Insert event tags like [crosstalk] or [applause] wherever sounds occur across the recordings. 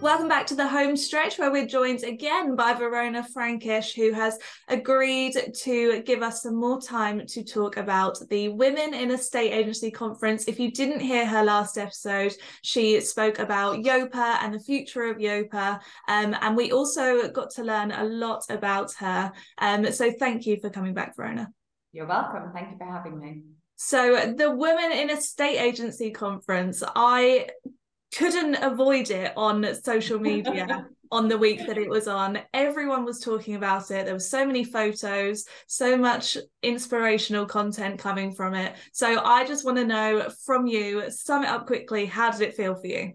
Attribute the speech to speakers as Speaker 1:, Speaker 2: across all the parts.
Speaker 1: Welcome back to the home stretch where we're joined again by Verona Frankish, who has agreed to give us some more time to talk about the Women in Estate Agency Conference. If you didn't hear her last episode, she spoke about YOPA and the future of YOPA. Um, and we also got to learn a lot about her. Um, so thank you for coming back, Verona.
Speaker 2: You're welcome. Thank you for having me.
Speaker 1: So, the Women in Estate Agency Conference, I couldn't avoid it on social media [laughs] on the week that it was on. Everyone was talking about it. There were so many photos, so much inspirational content coming from it. So I just want to know from you, sum it up quickly. How did it feel for you?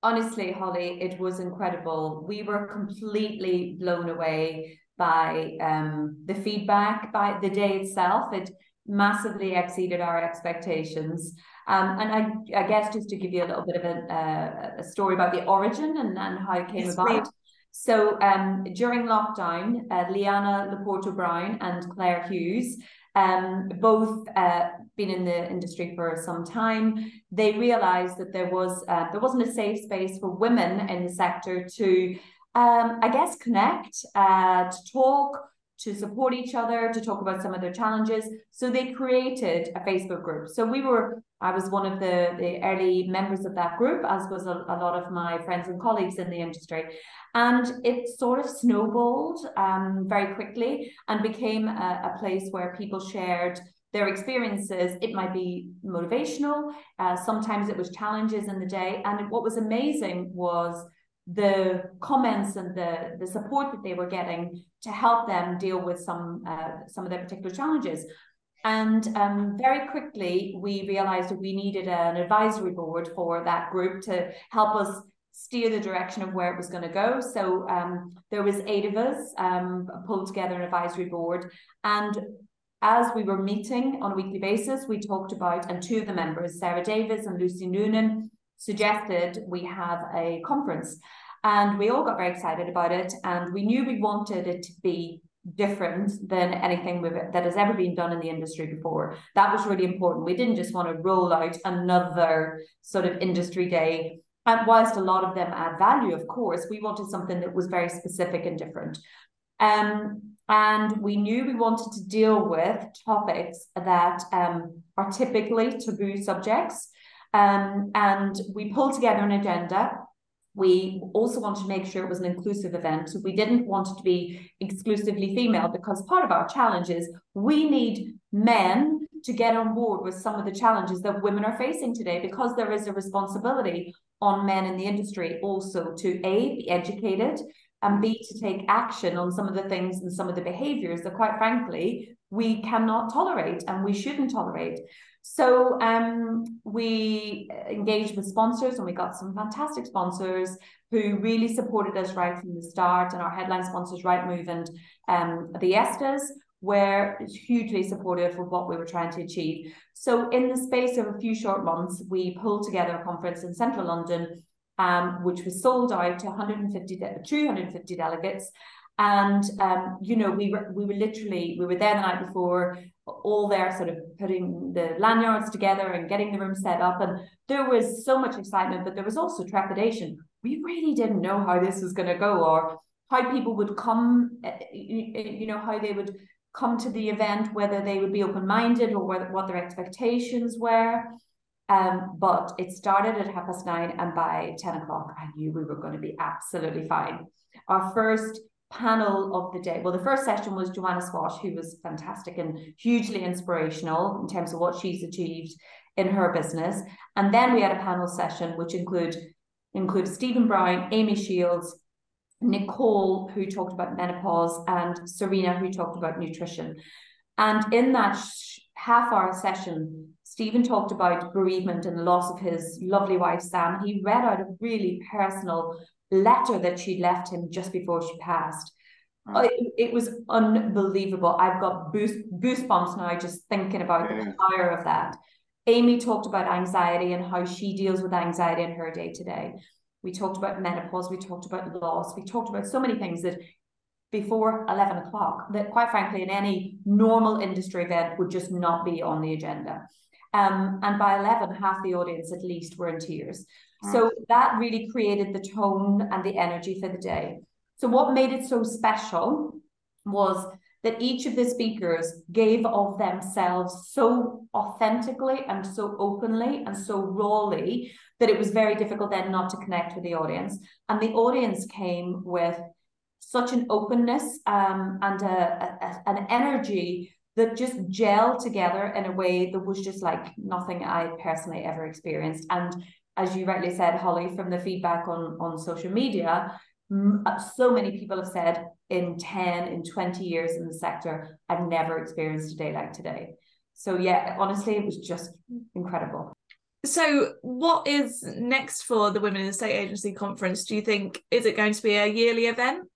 Speaker 2: Honestly, Holly, it was incredible. We were completely blown away by um, the feedback, by the day itself. It massively exceeded our expectations. Um, and I, I guess just to give you a little bit of a, uh, a story about the origin and, and how it came yes, about. Please. So um, during lockdown, uh, Liana Loporto-Browne and Clare Hughes, um, both uh, been in the industry for some time, they realised that there was uh, there wasn't a safe space for women in the sector to, um, I guess, connect, uh, to talk, to support each other, to talk about some of their challenges. So they created a Facebook group. So we were, I was one of the, the early members of that group, as was a, a lot of my friends and colleagues in the industry. And it sort of snowballed um, very quickly and became a, a place where people shared their experiences. It might be motivational, uh, sometimes it was challenges in the day. And what was amazing was the comments and the the support that they were getting to help them deal with some uh, some of their particular challenges. And um, very quickly, we realized that we needed an advisory board for that group to help us steer the direction of where it was going to go. So um, there was eight of us um, pulled together an advisory board, and as we were meeting on a weekly basis, we talked about, and two of the members, Sarah Davies and Lucy Noonan, suggested we have a conference. And we all got very excited about it. And we knew we wanted it to be different than anything that has ever been done in the industry before. That was really important. We didn't just want to roll out another sort of industry day. And whilst a lot of them add value, of course, we wanted something that was very specific and different. Um, and we knew we wanted to deal with topics that um, are typically taboo subjects. Um, and we pulled together an agenda. We also wanted to make sure it was an inclusive event. We didn't want it to be exclusively female because part of our challenge is we need men to get on board with some of the challenges that women are facing today because there is a responsibility on men in the industry also to A, be educated, and B, to take action on some of the things and some of the behaviors that, quite frankly, we cannot tolerate and we shouldn't tolerate. So um, we engaged with sponsors and we got some fantastic sponsors who really supported us right from the start. And our headline sponsors, Rightmove and um, the ESTAS, were hugely supportive of what we were trying to achieve. So in the space of a few short months, we pulled together a conference in central London, um, which was sold out to 150, 250 delegates. And um, you know, we were we were literally we were there the night before, all there sort of putting the lanyards together and getting the room set up. And there was so much excitement, but there was also trepidation. We really didn't know how this was going to go or how people would come, eh, you know, how they would come to the event, whether they would be open-minded or whether, what their expectations were. Um, but it started at half past nine, and by 10 o'clock, I knew we were going to be absolutely fine. Our first panel of the day. Well, the first session was Joanna Swash, who was fantastic and hugely inspirational in terms of what she's achieved in her business. And then we had a panel session which include include Stephen Brown, Amy Shields, Nicole, who talked about menopause, and Serena, who talked about nutrition. And in that half hour session, Stephen talked about bereavement and the loss of his lovely wife, Sam. He read out a really personal letter that she'd left him just before she passed. Hmm. Oh. It, it, was unbelievable. I've got boost, goosebumps now just thinking about yeah. the power of that. Amy talked about anxiety and how she deals with anxiety in her day to day. We talked about menopause. We talked about loss. We talked about so many things that before 11 o'clock that quite frankly in any normal industry event would just not be on the agenda. Um, and by 11, half the audience at least were in tears. So that really created the tone and the energy for the day. So, what made it so special was that each of the speakers gave of themselves so authentically and so openly and so rawly that it was very difficult then not to connect with the audience. And the audience came with such an openness um, and a, a, an energy that just gelled together in a way that was just like nothing I personally ever experienced. And as you rightly said, Holly, from the feedback on, on social media, uh, so many people have said in 10, in 20 years in the sector, I've never experienced a day like today. So, yeah, honestly, it was just incredible.
Speaker 1: So, what is next for the Women in the State Agency Conference? Do you think is it going to be a yearly event?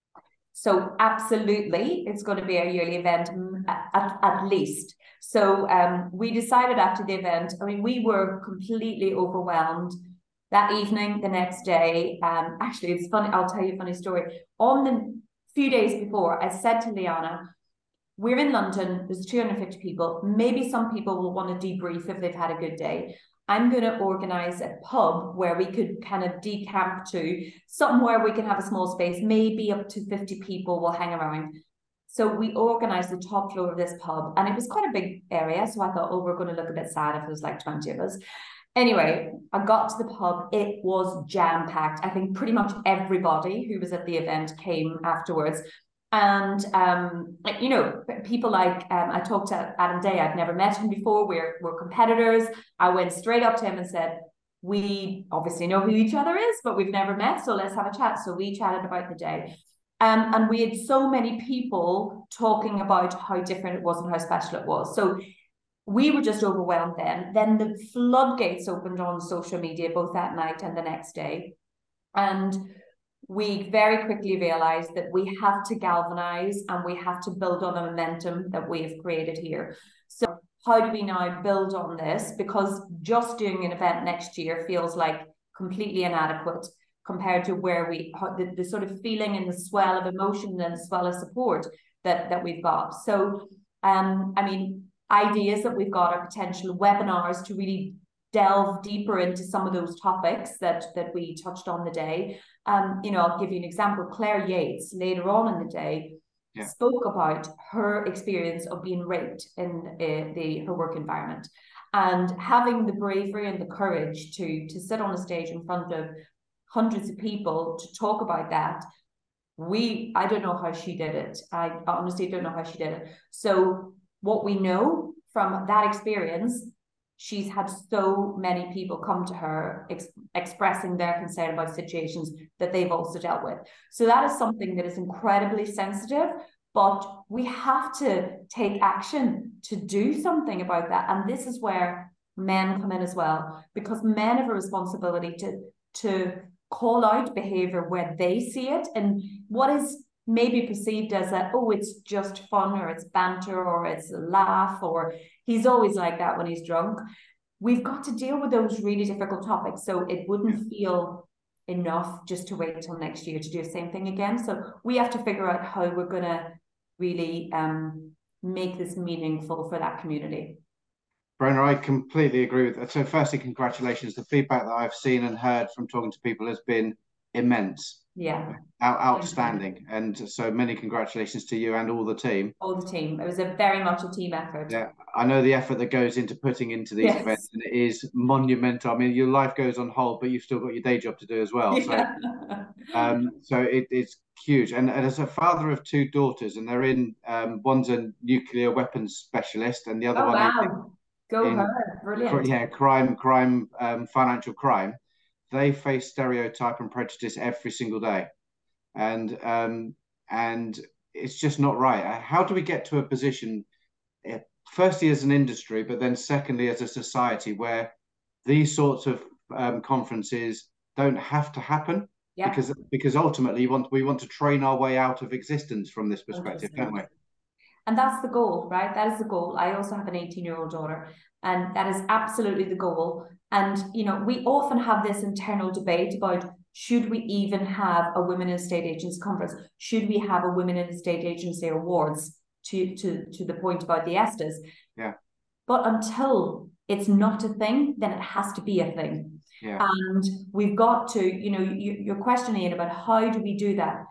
Speaker 2: So, absolutely, it's going to be a yearly event at, at least. So, um, we decided after the event, I mean, we were completely overwhelmed that evening, the next day, um, actually, it's funny. I'll tell you a funny story. On the few days before, I said to Liana, we're in London, there's 250 people. Maybe some people will want to debrief if they've had a good day. I'm going to organize a pub where we could kind of decamp to somewhere we can have a small space, maybe up to 50 people will hang around. So we organized the top floor of this pub and it was quite a big area. So I thought, oh, we're going to look a bit sad if there's like 20 of us. Anyway, I got to the pub. It was jam packed. I think pretty much everybody who was at the event came afterwards. And um, you know, people like um, I talked to Adam Day. I'd never met him before. We're we're competitors. I went straight up to him and said, "We obviously know who each other is, but we've never met. So let's have a chat." So we chatted about the day. Um, and we had so many people talking about how different it was and how special it was. So we were just overwhelmed then. Then the floodgates opened on social media, both that night and the next day. And we very quickly realized that we have to galvanize and we have to build on the momentum that we have created here. So, how do we now build on this? Because just doing an event next year feels like completely inadequate compared to where we the, the sort of feeling and the swell of emotion and the swell of support that that we've got. So, um, I mean, ideas that we've got are potential webinars to really delve deeper into some of those topics that that we touched on the day. Um, you know, I'll give you an example. Clare Yates later on in the day yeah. spoke about her experience of being raped in uh, the her work environment and having the bravery and the courage to to sit on a stage in front of hundreds of people to talk about that we i don't know how she did it i honestly don't know how she did it so what we know from that experience, she's had so many people come to her ex- expressing their concern about situations that they've also dealt with. So that is something that is incredibly sensitive, but we have to take action to do something about that. And this is where men come in as well, because men have a responsibility to to call out behavior where they see it and what is maybe perceived as a oh it's just fun or it's banter or it's a laugh or he's always like that when he's drunk we've got to deal with those really difficult topics so it wouldn't feel enough just to wait until next year to do the same thing again so we have to figure out how we're going to really um, make this meaningful for that community
Speaker 3: Verona, I completely agree with that. So, firstly, congratulations. The feedback that I've seen and heard from talking to people has been immense.
Speaker 2: Yeah.
Speaker 3: Out, outstanding. And so many congratulations to you and all the team.
Speaker 2: All the team. It was a very much a team effort.
Speaker 3: Yeah. I know the effort that goes into putting into these yes. events and it is monumental. I mean, your life goes on hold, but you've still got your day job to do as well. Yeah. So, [laughs] um, so it, it's huge. And, and, as a father of two daughters, and they're in, um, one's a nuclear weapons specialist and the other
Speaker 2: oh,
Speaker 3: one
Speaker 2: wow. in, Go in, her. Brilliant.
Speaker 3: Yeah, crime, crime, um, financial crime they face stereotype and prejudice every single day, and um, and it's just not right. Uh, how do we get to a position, eh, firstly as an industry, but then secondly as a society, where these sorts of um, conferences don't have to happen? Yeah. Because because ultimately, we want we want to train our way out of existence from this perspective, don't we?
Speaker 2: And that's the goal, right? That is the goal. I also have an 18 year old daughter, and that is absolutely the goal. And, you know, we often have this internal debate about should we even have a women in estate agency conference? Should we have a women in estate agency awards to, to, to the point about the ESTAs?
Speaker 3: Yeah.
Speaker 2: But until it's not a thing, then it has to be a thing.
Speaker 3: Yeah.
Speaker 2: And we've got to, you know, you, you're questioning about how do we do that?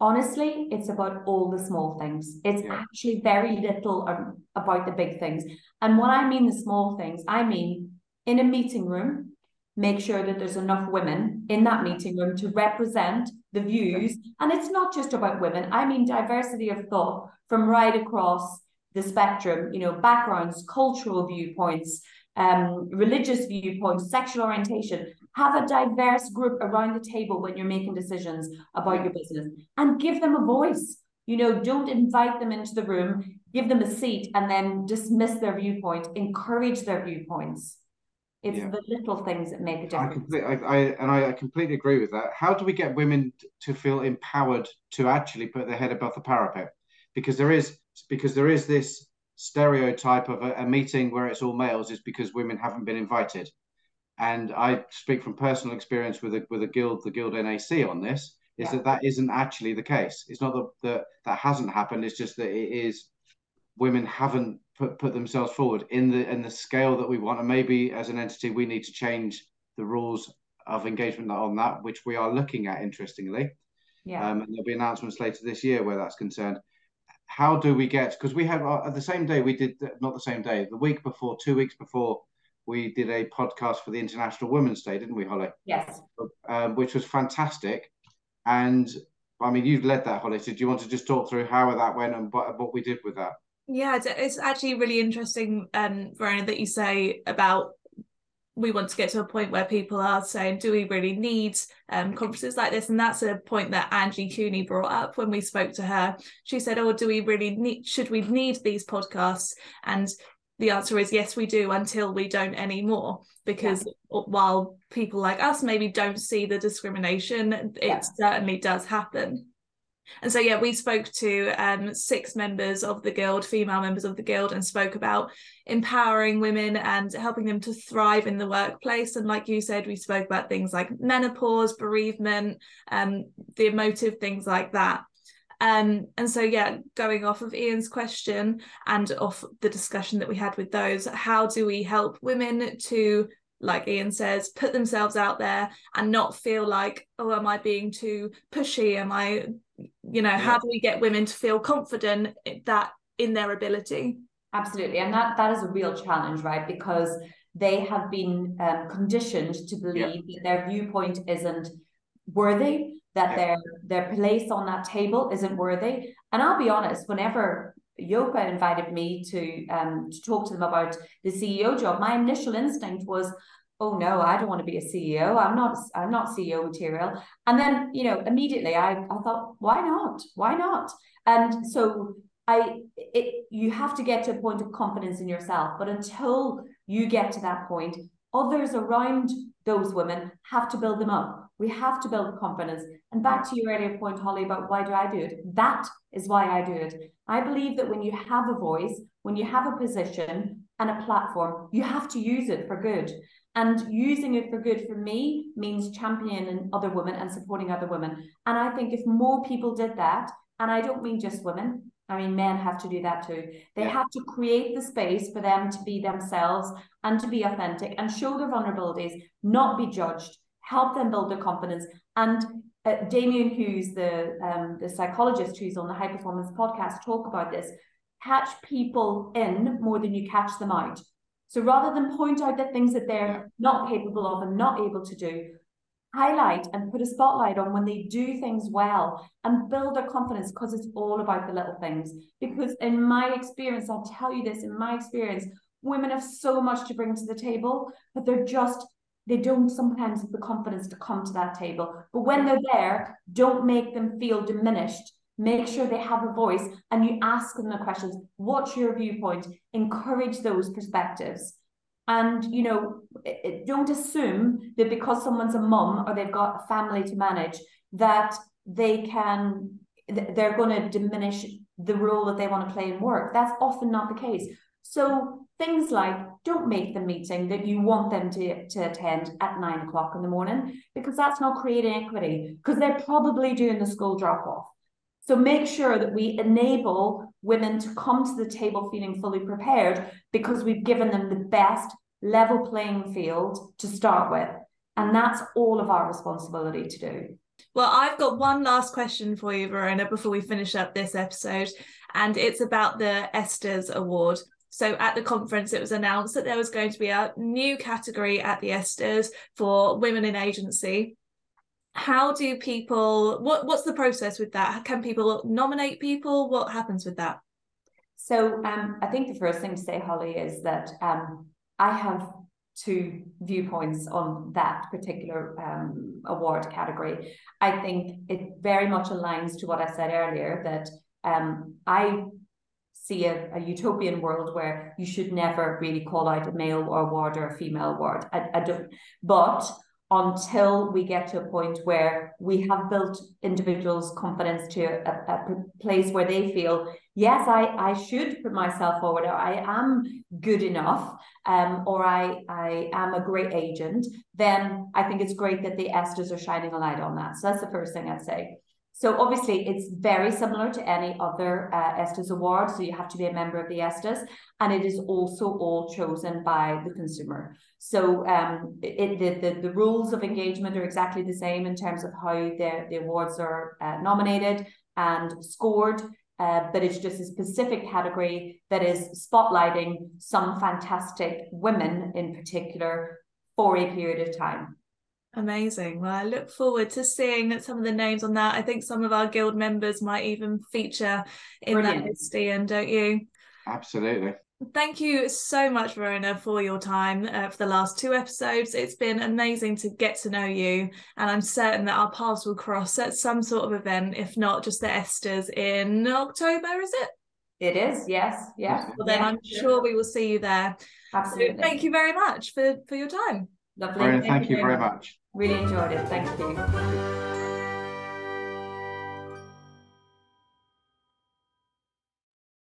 Speaker 2: Honestly, it's about all the small things. It's
Speaker 3: Yeah.
Speaker 2: actually very little um, about the big things. And what I mean the small things, I mean in a meeting room, make sure that there's enough women in that meeting room to represent the views. And it's not just about women, I mean diversity of thought from right across the spectrum, you know, backgrounds, cultural viewpoints, um, religious viewpoints, sexual orientation. Have a diverse group around the table when you're making decisions about your business and give them a voice. You know, don't invite them into the room, give them a seat, and then dismiss their viewpoint. Encourage their viewpoints. It's
Speaker 3: Yeah.
Speaker 2: the little things that make a difference.
Speaker 3: completely, I, I, and I completely agree with that. How do we get women to feel empowered to actually put their head above the parapet? Because there is, because there is this stereotype of a, a meeting where it's all males is because women haven't been invited. And I speak from personal experience with a with a guild, the Guild NAC, on this. Is
Speaker 2: Yeah.
Speaker 3: that that isn't actually the case? It's not that that that hasn't happened. It's just that it is women haven't put put themselves forward in the in the scale that we want. And maybe as an entity, we need to change the rules of engagement on that, which we are looking at, interestingly.
Speaker 2: Yeah.
Speaker 3: Um, and there'll be announcements later this year where that's concerned. How do we get? Because we had uh, the same day we did not the same day, the week before, two weeks before, we did a podcast for the International Women's Day, didn't we, Holly?
Speaker 2: yes.
Speaker 3: Um, which was fantastic. And I mean, you've led that, Holly. So do you want to just talk through how that went and what, what we did with that?
Speaker 1: Yeah, it's- it's actually really interesting, um, Verona, that you say about we want to get to a point where people are saying, do we really need um, conferences like this? And that's a point that Angie Cooney brought up when we spoke to her. She said, oh, do we really need, should we need these podcasts? And the answer is yes, we do until we don't anymore. Because while people like us maybe don't see the discrimination, it
Speaker 2: Yeah.
Speaker 1: certainly does happen. And so, yeah, we spoke to um, six members of the guild, female members of the guild, and spoke about empowering women and helping them to thrive in the workplace. And like you said, we spoke about things like menopause, bereavement, um, the emotive things like that. Um, and so, yeah, going off of Ian's question and off the discussion that we had with those, how do we help women to like Ian says, put themselves out there and not feel like, oh, am I being too pushy? Am I, you know, how do we get women to feel confident that in their ability?
Speaker 2: Absolutely, and that that is a real challenge, right? Because they have been um, conditioned to believe that their viewpoint isn't worthy, that
Speaker 3: Yeah.
Speaker 2: their their place on that table isn't worthy. And I'll be honest, whenever Yopa invited me to um to talk to them about the CEO job, my initial instinct was, oh no, I don't want to be a CEO. I'm not I'm not CEO material. And then, you know, immediately I, I thought, why not? Why not? And so I it you have to get to a point of confidence in yourself. But until you get to that point, others around those women have to build them up. We have to build confidence. And back to your earlier point, Holly, about why do I do it? That is why I do it. I believe that when you have a voice, when you have a position and a platform, you have to use it for good. And using it for good for me means championing other women and supporting other women. And I think if more people did that, and I don't mean just women, I mean, men have to do that too. They
Speaker 3: Yeah.
Speaker 2: have to create the space for them to be themselves and to be authentic and show their vulnerabilities, not be judged, help them build their confidence. And uh, Damian Hughes, the um, the psychologist who's on the High Performance podcast, talk about this. Catch people in more than you catch them out. So rather than point out the things that they're not capable of and not able to do, highlight and put a spotlight on when they do things well and build their confidence because it's all about the little things. Because in my experience, I'll tell you this, in my experience, women have so much to bring to the table, but they're just they don't sometimes have the confidence to come to that table. But when they're there, don't make them feel diminished. Make sure they have a voice and you ask them the questions. What's your viewpoint? Encourage those perspectives. And you know, don't assume that because someone's a mum or they've got a family to manage, that they can they're going to diminish the role that they want to play in work. That's often not the case. So things like don't make the meeting that you want them to, to attend at nine o'clock in the morning because that's not creating equity because they're probably doing the school drop off. So make sure that we enable women to come to the table feeling fully prepared because we've given them the best level playing field to start with. And that's all of our responsibility to do.
Speaker 1: Well, I've got one last question for you, Verona, before we finish up this episode, and it's about the ESTAS Award. So at the conference, it was announced that there was going to be a new category at the ESTAS for women in agency. How do people? What what's the process with that? Can people nominate people? What happens with that?
Speaker 2: So um, I think the first thing to say, Holly, is that um, I have two viewpoints on that particular um, award category. I think it very much aligns to what I said earlier that um, I see a, a, utopian world where you should never really call out a male award or a female award. I, I don't, but until we get to a point where we have built individuals' confidence to a, a place where they feel, yes, I, I should put myself forward, or I am good enough, um, or I, I am a great agent, then I think it's great that the ESTAS are shining a light on that. So that's the first thing I'd say. So obviously, it's very similar to any other uh, ESTAS award. So you have to be a member of the ESTAS, and it is also all chosen by the consumer. So um, it, the, the, the rules of engagement are exactly the same in terms of how the, the awards are uh, nominated and scored. Uh, but it's just a specific category that is spotlighting some fantastic women in particular for a period of time.
Speaker 1: Amazing. Well, I look forward to seeing some of the names on that. I think some of our guild members might even feature in Brilliant. that list, Ian, don't you?
Speaker 3: Absolutely.
Speaker 1: Thank you so much, Verona, for your time uh, for the last two episodes. It's been amazing to get to know you, and I'm certain that our paths will cross at some sort of event, if not just the ESTAS in October, is it?
Speaker 2: It is, yes, yes.
Speaker 1: Well, then
Speaker 2: yeah,
Speaker 1: I'm sure. sure we will see you there.
Speaker 2: Absolutely.
Speaker 1: So thank you very much for, for your time.
Speaker 3: Lovely. Verona, thank, thank you very much.
Speaker 2: Really enjoyed it. Thank you.